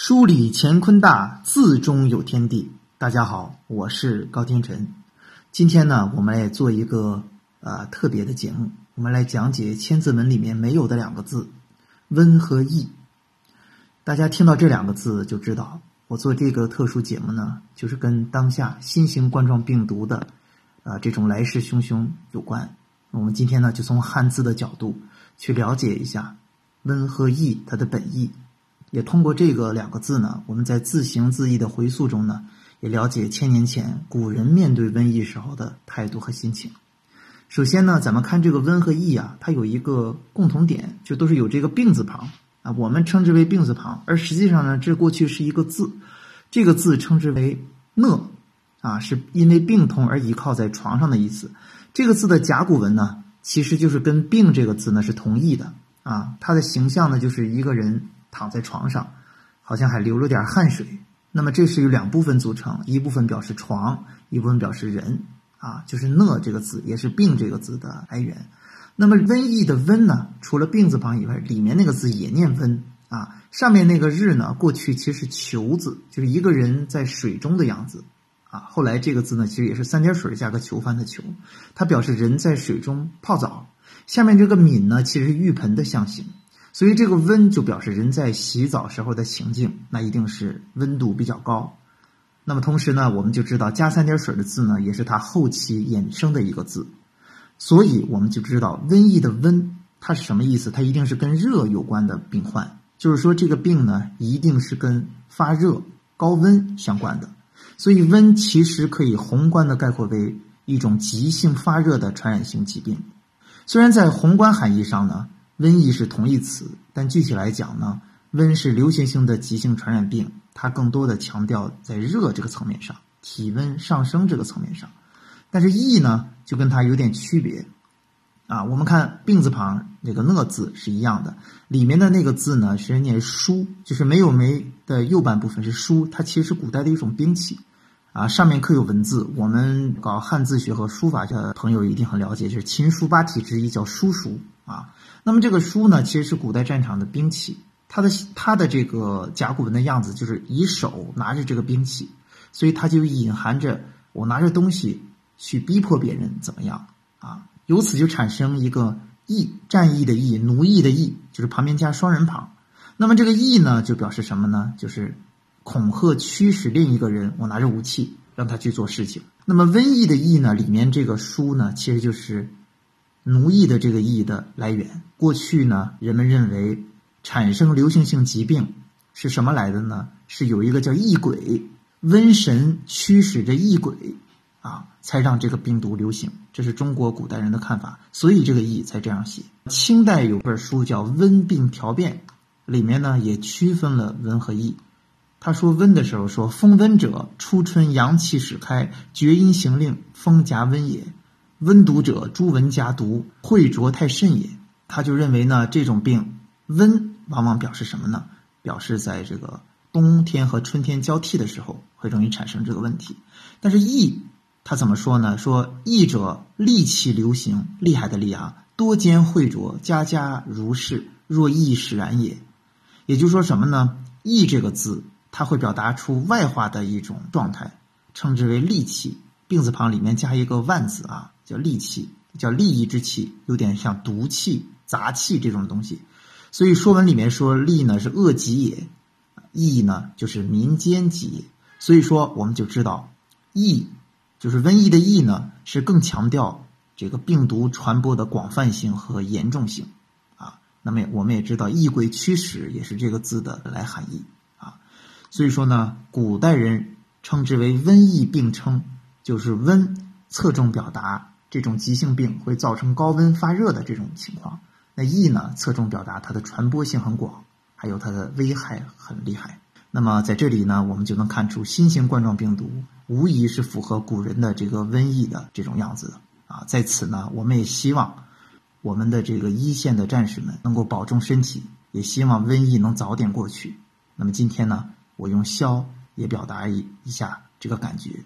书里乾坤大，字中有天地。大家好，我是高天辰。今天呢，我们来做一个呃特别的节目，我们来讲解《千字文》里面没有的两个字“温”和“义”。大家听到这两个字就知道，我做这个特殊节目呢，就是跟当下新型冠状病毒的啊这种来势汹汹有关。我们今天呢，就从汉字的角度去了解一下“温”和“义”它的本意。也通过这个两个字呢，我们在字形字义的回溯中呢，也了解千年前古人面对瘟疫时候的态度和心情。首先呢，咱们看这个“瘟”和“疫”啊，它有一个共同点，就都是有这个病字旁啊，我们称之为病字旁。而实际上呢，这过去是一个字，这个字称之为“讷”，啊，是因为病痛而倚靠在床上的意思。这个字的甲骨文呢，其实就是跟“病”这个字呢是同义的啊，它的形象呢就是一个人。躺在床上，好像还流了点汗水。那么这是由两部分组成，一部分表示床，一部分表示人。啊，就是“讷”这个字，也是“病”这个字的来源。那么瘟疫的“瘟”呢，除了病字旁以外，里面那个字也念“瘟”啊。上面那个“日”呢，过去其实是“囚”字，就是一个人在水中的样子。啊，后来这个字呢，其实也是三点水加个囚犯的“囚”，它表示人在水中泡澡。下面这个“敏”呢，其实是浴盆的象形。所以这个温就表示人在洗澡时候的情境，那一定是温度比较高。那么同时呢，我们就知道加三点水的字呢，也是它后期衍生的一个字。所以我们就知道瘟疫的瘟它是什么意思？它一定是跟热有关的病患，就是说这个病呢，一定是跟发热、高温相关的。所以温其实可以宏观的概括为一种急性发热的传染性疾病。虽然在宏观含义上呢。瘟疫是同义词，但具体来讲呢，瘟是流行性的急性传染病，它更多的强调在热这个层面上，体温上升这个层面上。但是疫呢，就跟它有点区别啊。我们看病字旁那个讷字是一样的，里面的那个字呢是念书，就是没有梅的右半部分是书，它其实是古代的一种兵器啊。上面刻有文字，我们搞汉字学和书法的朋友一定很了解，就是秦书八体之一叫书书啊。那么这个书呢，其实是古代战场的兵器，它的它的这个甲骨文的样子就是以手拿着这个兵器，所以它就隐含着我拿着东西去逼迫别人怎么样啊？由此就产生一个役，战役的役，奴役的役，就是旁边加双人旁。那么这个役呢，就表示什么呢？就是恐吓驱使另一个人，我拿着武器让他去做事情。那么瘟疫的疫呢，里面这个书呢，其实就是。奴役的这个疫的来源，过去呢，人们认为产生流行性疾病是什么来的呢？是有一个叫异鬼，瘟神驱使着异鬼，啊，才让这个病毒流行。这是中国古代人的看法，所以这个疫才这样写。清代有本书叫《温病条变》，里面呢也区分了温和疫。他说温的时候说，风温者，初春阳气始开，厥阴行令，风夹温也。温毒者，诸文夹毒，秽浊太甚也。他就认为呢，这种病温往往表示什么呢？表示在这个冬天和春天交替的时候，会容易产生这个问题。但是疫，他怎么说呢？说疫者，戾气流行，厉害的厉啊，多兼秽浊，家家如是，若疫使然也。也就是说什么呢？疫这个字，它会表达出外化的一种状态，称之为戾气。病字旁里面加一个万字啊。叫戾气，叫利益之气，有点像毒气、杂气这种东西。所以《说文》里面说“戾”呢是恶疾也，“疫”呢就是民间疾也。所以说，我们就知道“疫”就是瘟疫的“疫”呢，是更强调这个病毒传播的广泛性和严重性啊。那么我们也知道“异鬼驱使”也是这个字的来含义。所以说呢，古代人称之为瘟疫并称，就是温侧重表达。这种急性病会造成高温发热的这种情况，那疫呢侧重表达它的传播性很广，还有它的危害很厉害。那么在这里呢，我们就能看出新型冠状病毒无疑是符合古人的这个瘟疫的这种样子的啊。在此呢，我们也希望我们的这个一线的战士们能够保重身体，也希望瘟疫能早点过去。那么今天呢，我用笑也表达一一下这个感觉。